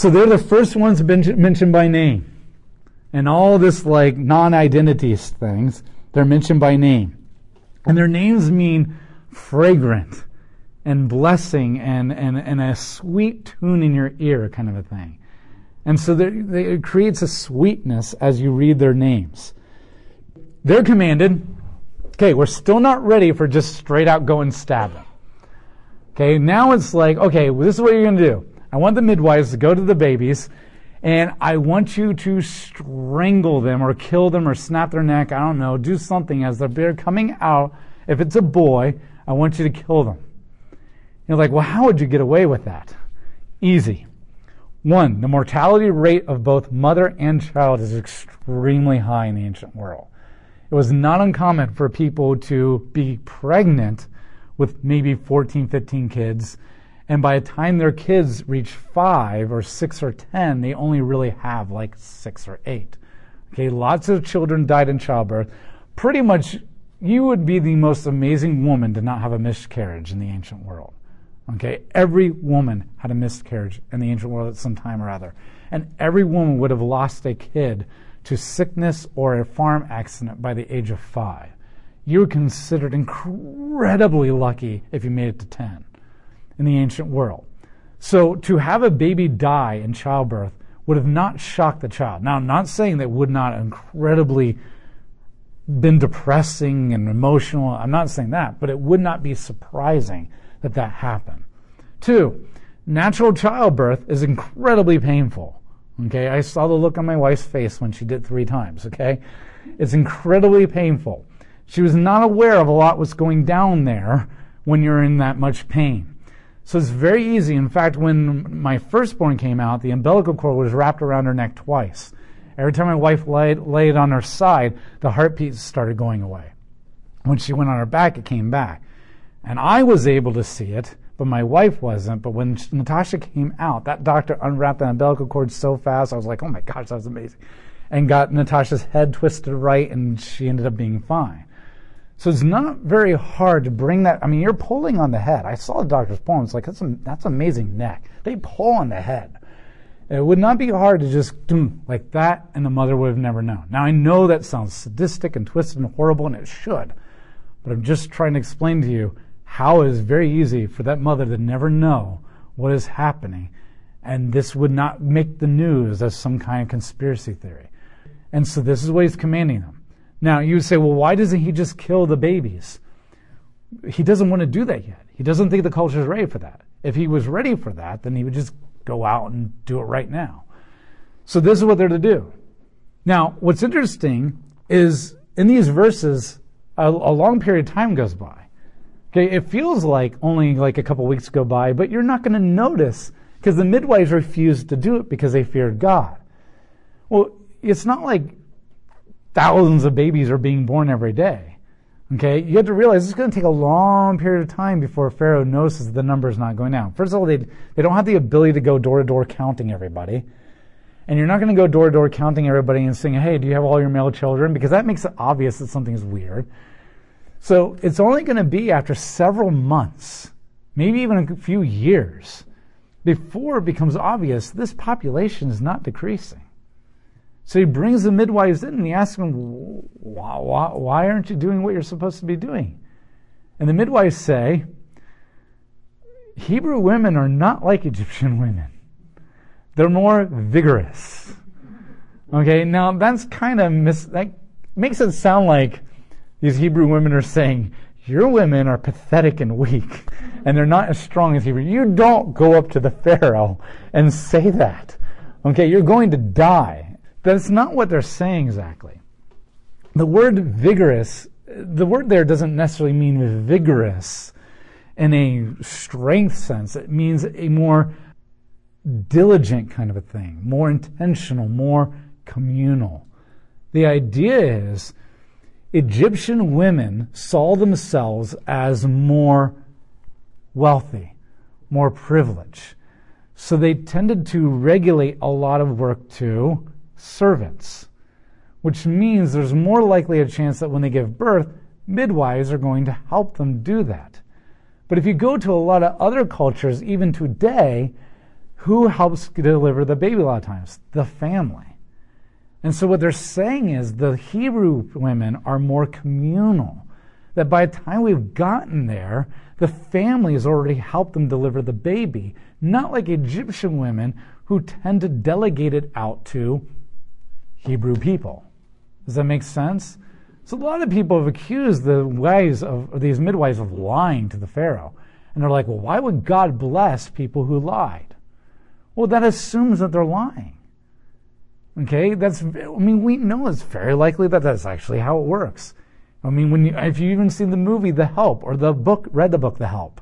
So they're the first ones mentioned by name. And all this like non-identity things, they're mentioned by name. And their names mean fragrant and blessing and, and, and a sweet tune in your ear kind of a thing. And so they, it creates a sweetness as you read their names. They're commanded, okay, we're still not ready for just straight out go and stab them. Okay, now it's like, okay, well, this is what you're going to do. I want the midwives to go to the babies and I want you to strangle them or kill them or snap their neck. I don't know. Do something as they're coming out. If it's a boy, I want you to kill them. You're like, well, how would you get away with that? Easy. One, the mortality rate of both mother and child is extremely high in the ancient world. It was not uncommon for people to be pregnant with maybe 14, 15 kids, and by the time their kids reach five or six or 10, they only really have like six or eight. Okay, lots of children died in childbirth. Pretty much, you would be the most amazing woman to not have a miscarriage in the ancient world. Okay, every woman had a miscarriage in the ancient world at some time or other. And every woman would have lost a kid to sickness or a farm accident by the age of five. You were considered incredibly lucky if you made it to 10 in the ancient world. So to have a baby die in childbirth would have not shocked the child. Now, I'm not saying that would not incredibly been depressing and emotional. I'm not saying that, but it would not be surprising that that happened. Two, natural childbirth is incredibly painful. Okay, I saw the look on my wife's face when she did three times. Okay, it's incredibly painful. She was not aware of a lot was going down there when you're in that much pain. So it's very easy. In fact, when my firstborn came out, the umbilical cord was wrapped around her neck twice. Every time my wife laid, laid on her side, the heartbeats started going away. When she went on her back, it came back. And I was able to see it, but my wife wasn't. But when Natasha came out, that doctor unwrapped the umbilical cord so fast, I was like, oh my gosh, that was amazing. And got Natasha's head twisted right, and she ended up being fine. So it's not very hard to bring that. I mean, you're pulling on the head. I saw the doctor's pull. It's like, that's, a, that's amazing neck. They pull on the head. It would not be hard to just like that, and the mother would have never known. Now, I know that sounds sadistic and twisted and horrible, and it should. But I'm just trying to explain to you how it is very easy for that mother to never know what is happening. And this would not make the news as some kind of conspiracy theory. And so this is what he's commanding them. Now, you would say, well, why doesn't he just kill the babies? He doesn't want to do that yet. He doesn't think the culture is ready for that. If he was ready for that, then he would just go out and do it right now. So this is what they're to do. Now, what's interesting is in these verses, a, a long period of time goes by. Okay, it feels like only like a couple weeks go by, but you're not going to notice because the midwives refused to do it because they feared God. Well, it's not like thousands of babies are being born every day. Okay, you have to realize it's going to take a long period of time before Pharaoh notices the number is not going down. First of all, they, they don't have the ability to go door to door counting everybody. And you're not going to go door to door counting everybody and saying, hey, do you have all your male children? Because that makes it obvious that something is weird. So it's only going to be after several months, maybe even a few years, before it becomes obvious this population is not decreasing. So he brings the midwives in and he asks them, why, why, why aren't you doing what you're supposed to be doing? And the midwives say, Hebrew women are not like Egyptian women. They're more vigorous. Okay, now that's kind of mis- that makes it sound like these Hebrew women are saying, Your women are pathetic and weak, and they're not as strong as Hebrew. You don't go up to the Pharaoh and say that. Okay, you're going to die. That's not what they're saying exactly. The word vigorous, the word there doesn't necessarily mean vigorous in a strength sense. It means a more diligent kind of a thing, more intentional, more communal. The idea is Egyptian women saw themselves as more wealthy, more privileged. So they tended to regulate a lot of work to servants, which means there's more likely a chance that when they give birth, midwives are going to help them do that. But if you go to a lot of other cultures, even today, who helps deliver the baby a lot of times? The family. And so what they're saying is the Hebrew women are more communal. That by the time we've gotten there, the family has already helped them deliver the baby. Not like Egyptian women who tend to delegate it out to Hebrew people. Does that make sense? So a lot of people have accused the wives of these midwives of lying to the Pharaoh. And they're like, well, why would God bless people who lied? Well, that assumes that they're lying. Okay, that's, I mean, we know it's very likely that that's actually how it works. I mean, when you, if you even seen the movie The Help or the book, read the book The Help,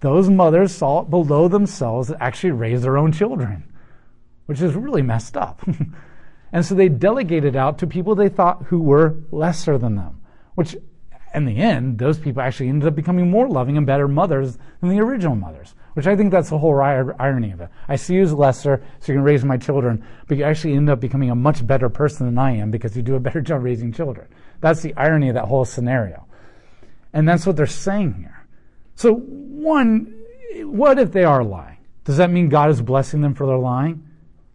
those mothers saw it below themselves that actually raised their own children, which is really messed up. and so they delegated out to people they thought who were lesser than them, which in the end, those people actually ended up becoming more loving and better mothers than the original mothers, which I think that's the whole irony of it. I see you as lesser, so you can raise my children, but you actually end up becoming a much better person than I am because you do a better job raising children. That's the irony of that whole scenario. And that's what they're saying here. So, one, what if they are lying? Does that mean God is blessing them for their lying?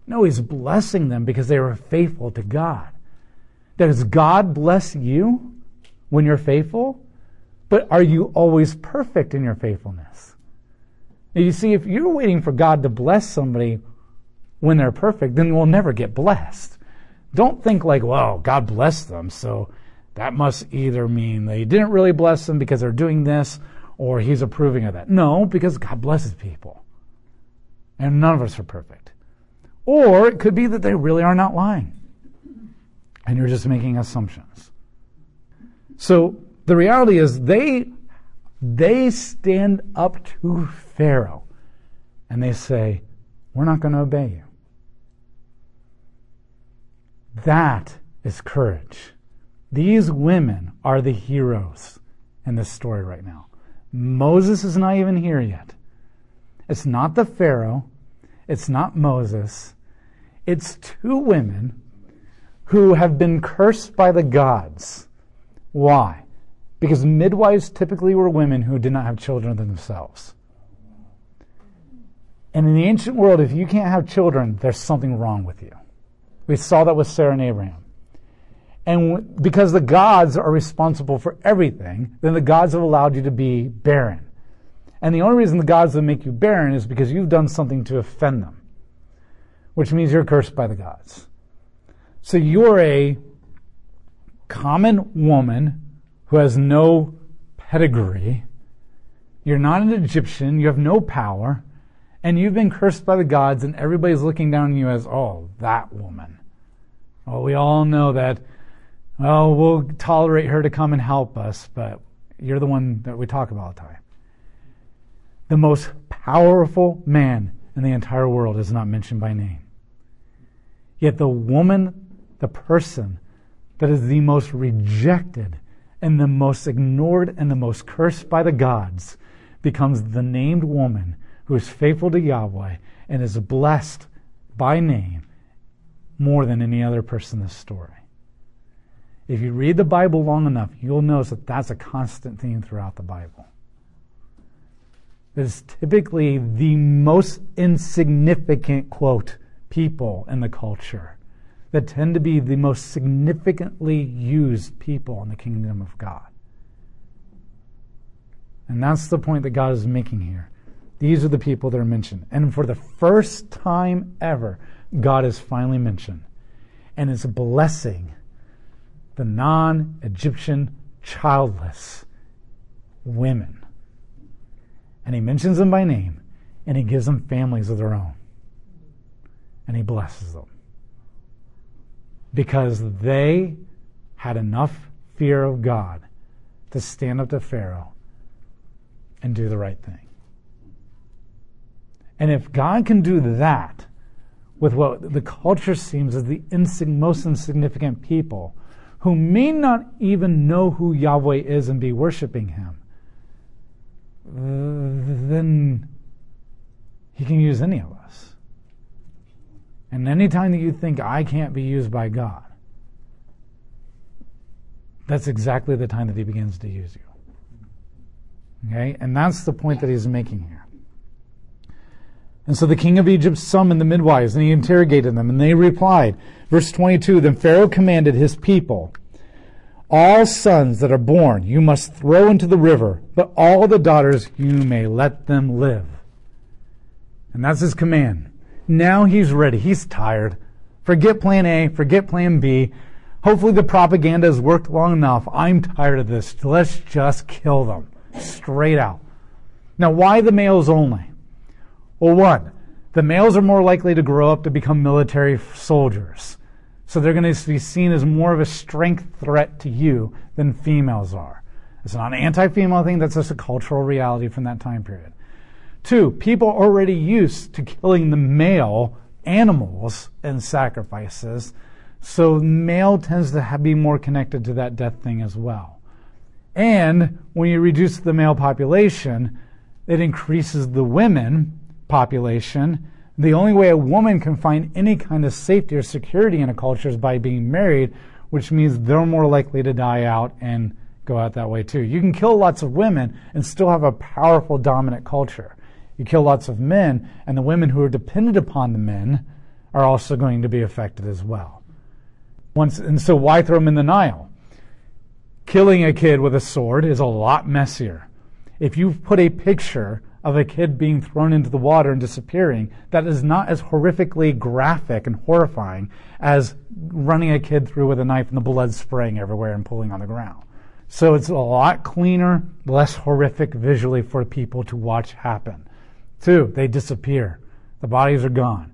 No, He's blessing them because they were faithful to God. Does God bless you? when you're faithful, but are you always perfect in your faithfulness? Now, you see, if you're waiting for God to bless somebody when they're perfect, then we'll never get blessed. Don't think like, well, God blessed them, so that must either mean they didn't really bless them because they're doing this, or He's approving of that. No, because God blesses people. And none of us are perfect. Or it could be that they really are not lying. And you're just making assumptions. So the reality is they they stand up to Pharaoh and they say, We're not going to obey you. That is courage. These women are the heroes in this story right now. Moses is not even here yet. It's not the Pharaoh. It's not Moses. It's two women who have been cursed by the gods why? Because midwives typically were women who did not have children themselves. And in the ancient world, if you can't have children, there's something wrong with you. We saw that with Sarah and Abraham. And because the gods are responsible for everything, then the gods have allowed you to be barren. And the only reason the gods would make you barren is because you've done something to offend them, which means you're cursed by the gods. So you're a common woman who has no pedigree. You're not an Egyptian. You have no power. And you've been cursed by the gods, and everybody's looking down on you as, oh, that woman. Well, we all know that, oh, we'll tolerate her to come and help us, but you're the one that we talk about all the time. The most powerful man in the entire world is not mentioned by name. Yet the woman, the person that is the most rejected and the most ignored and the most cursed by the gods becomes the named woman who is faithful to Yahweh and is blessed by name more than any other person in this story. If you read the Bible long enough, you'll notice that that's a constant theme throughout the Bible. It is typically the most insignificant, quote, people in the culture that tend to be the most significantly used people in the kingdom of God. And that's the point that God is making here. These are the people that are mentioned. And for the first time ever, God is finally mentioned. And is blessing the non Egyptian childless women. And he mentions them by name, and he gives them families of their own. And he blesses them because they had enough fear of God to stand up to Pharaoh and do the right thing. And if God can do that with what the culture seems as the most insignificant people who may not even know who Yahweh is and be worshiping Him, then He can use any of us. And anytime that you think I can't be used by God, that's exactly the time that he begins to use you. Okay? And that's the point that he's making here. And so the king of Egypt summoned the midwives and he interrogated them and they replied. Verse 22, then Pharaoh commanded his people, all sons that are born you must throw into the river, but all the daughters you may let them live. And that's his command. Now he's ready. He's tired. Forget plan A, forget plan B. Hopefully the propaganda has worked long enough. I'm tired of this. Let's just kill them. Straight out. Now, why the males only? Well, one, the males are more likely to grow up to become military soldiers. So they're going to be seen as more of a strength threat to you than females are. It's not an anti female thing, that's just a cultural reality from that time period. Two, people already used to killing the male animals in sacrifices, so male tends to be more connected to that death thing as well. And when you reduce the male population, it increases the women population. The only way a woman can find any kind of safety or security in a culture is by being married, which means they're more likely to die out and go out that way too. You can kill lots of women and still have a powerful dominant culture. You kill lots of men, and the women who are dependent upon the men are also going to be affected as well. Once, and so why throw them in the Nile? Killing a kid with a sword is a lot messier. If you put a picture of a kid being thrown into the water and disappearing, that is not as horrifically graphic and horrifying as running a kid through with a knife and the blood spraying everywhere and pulling on the ground. So it's a lot cleaner, less horrific visually for people to watch happen. Two, they disappear. The bodies are gone.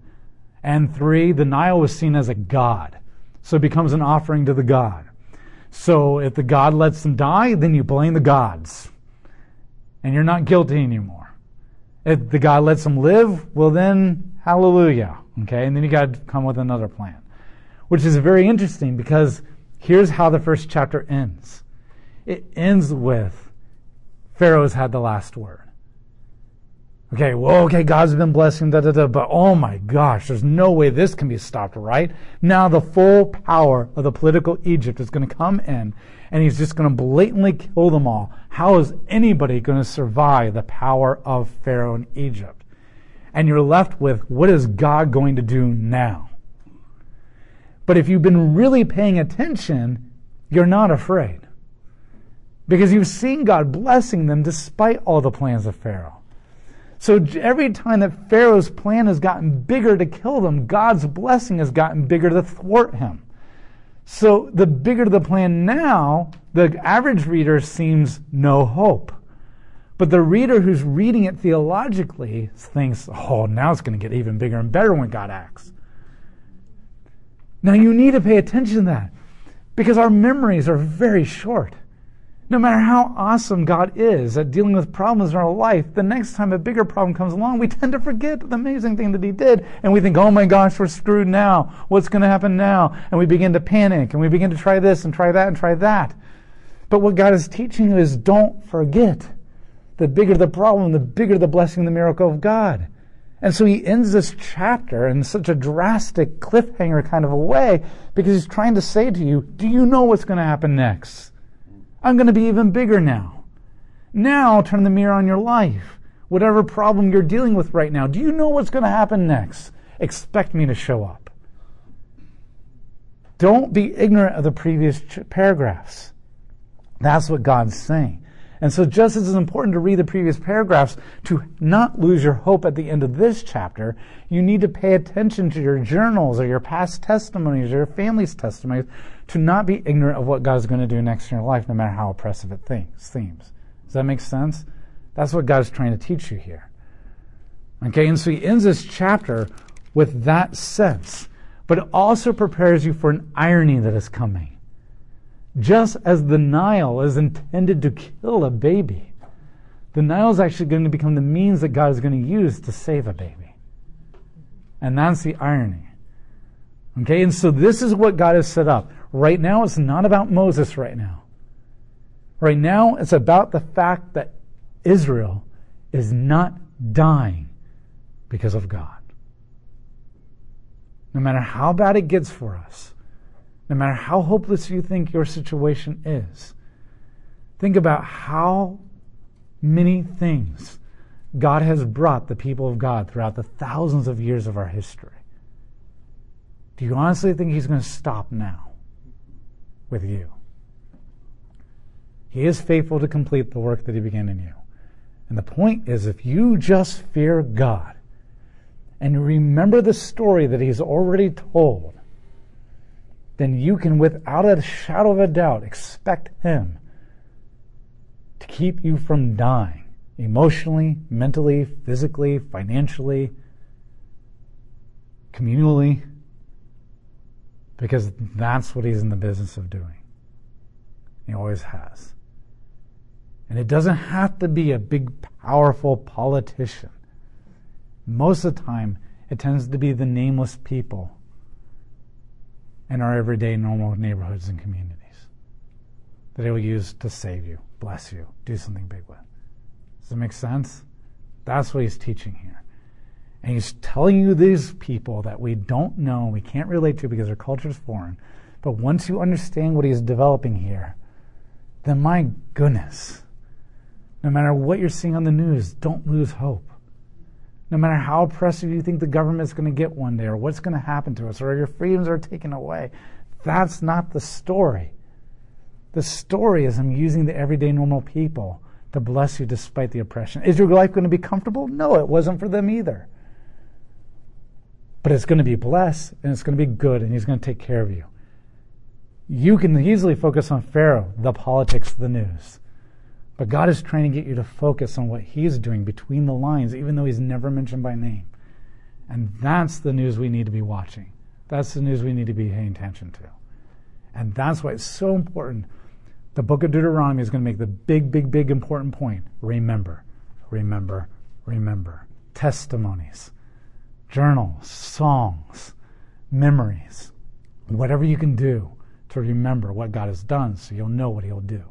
And three, the Nile was seen as a god. So it becomes an offering to the god. So if the god lets them die, then you blame the gods. And you're not guilty anymore. If the God lets them live, well then, hallelujah. Okay, and then you got to come with another plan, which is very interesting because here's how the first chapter ends. It ends with Pharaoh's had the last word. Okay, well, okay, God's been blessing, da da da, but oh my gosh, there's no way this can be stopped, right? Now the full power of the political Egypt is going to come in, and he's just going to blatantly kill them all. How is anybody going to survive the power of Pharaoh in Egypt? And you're left with, what is God going to do now? But if you've been really paying attention, you're not afraid. Because you've seen God blessing them despite all the plans of Pharaoh. So every time that Pharaoh's plan has gotten bigger to kill them, God's blessing has gotten bigger to thwart him. So the bigger the plan now, the average reader seems no hope. But the reader who's reading it theologically thinks, oh, now it's going to get even bigger and better when God acts. Now you need to pay attention to that because our memories are very short. No matter how awesome God is at dealing with problems in our life, the next time a bigger problem comes along, we tend to forget the amazing thing that He did. And we think, oh my gosh, we're screwed now. What's going to happen now? And we begin to panic and we begin to try this and try that and try that. But what God is teaching you is don't forget. The bigger the problem, the bigger the blessing, the miracle of God. And so he ends this chapter in such a drastic cliffhanger kind of a way because he's trying to say to you, do you know what's going to happen next? I'm going to be even bigger now. Now turn the mirror on your life. Whatever problem you're dealing with right now, do you know what's going to happen next? Expect me to show up. Don't be ignorant of the previous paragraphs. That's what God's saying. And so, just as it's important to read the previous paragraphs to not lose your hope at the end of this chapter, you need to pay attention to your journals or your past testimonies or your family's testimonies to not be ignorant of what God's going to do next in your life, no matter how oppressive it seems. Does that make sense? That's what God's trying to teach you here. Okay, and so he ends this chapter with that sense, but it also prepares you for an irony that is coming just as the Nile is intended to kill a baby, the Nile is actually going to become the means that God is going to use to save a baby. And that's the irony. Okay, and so this is what God has set up. Right now, it's not about Moses right now. Right now, it's about the fact that Israel is not dying because of God. No matter how bad it gets for us, no matter how hopeless you think your situation is. Think about how many things God has brought the people of God throughout the thousands of years of our history. Do you honestly think He's going to stop now with you? He is faithful to complete the work that He began in you. And the point is, if you just fear God and remember the story that He's already told, then you can, without a shadow of a doubt, expect Him to keep you from dying emotionally, mentally, physically, financially, communally, because that's what He's in the business of doing. He always has. And it doesn't have to be a big, powerful politician. Most of the time, it tends to be the nameless people in our everyday, normal neighborhoods and communities that He will use to save you, bless you, do something big with. Does it make sense? That's what He's teaching here. And He's telling you these people that we don't know, we can't relate to because their culture is foreign. But once you understand what He's developing here, then my goodness, no matter what you're seeing on the news, don't lose hope. No matter how oppressive you think the government's going to get one day, or what's going to happen to us, or your freedoms are taken away, that's not the story. The story is I'm using the everyday normal people to bless you despite the oppression. Is your life going to be comfortable? No, it wasn't for them either. But it's going to be blessed and it's going to be good and he's going to take care of you. You can easily focus on Pharaoh, the politics, the news. But God is trying to get you to focus on what He's doing between the lines, even though He's never mentioned by name. And that's the news we need to be watching. That's the news we need to be paying attention to. And that's why it's so important. The book of Deuteronomy is going to make the big, big, big important point. Remember, remember, remember. Testimonies, journals, songs, memories, whatever you can do to remember what God has done so you'll know what He'll do.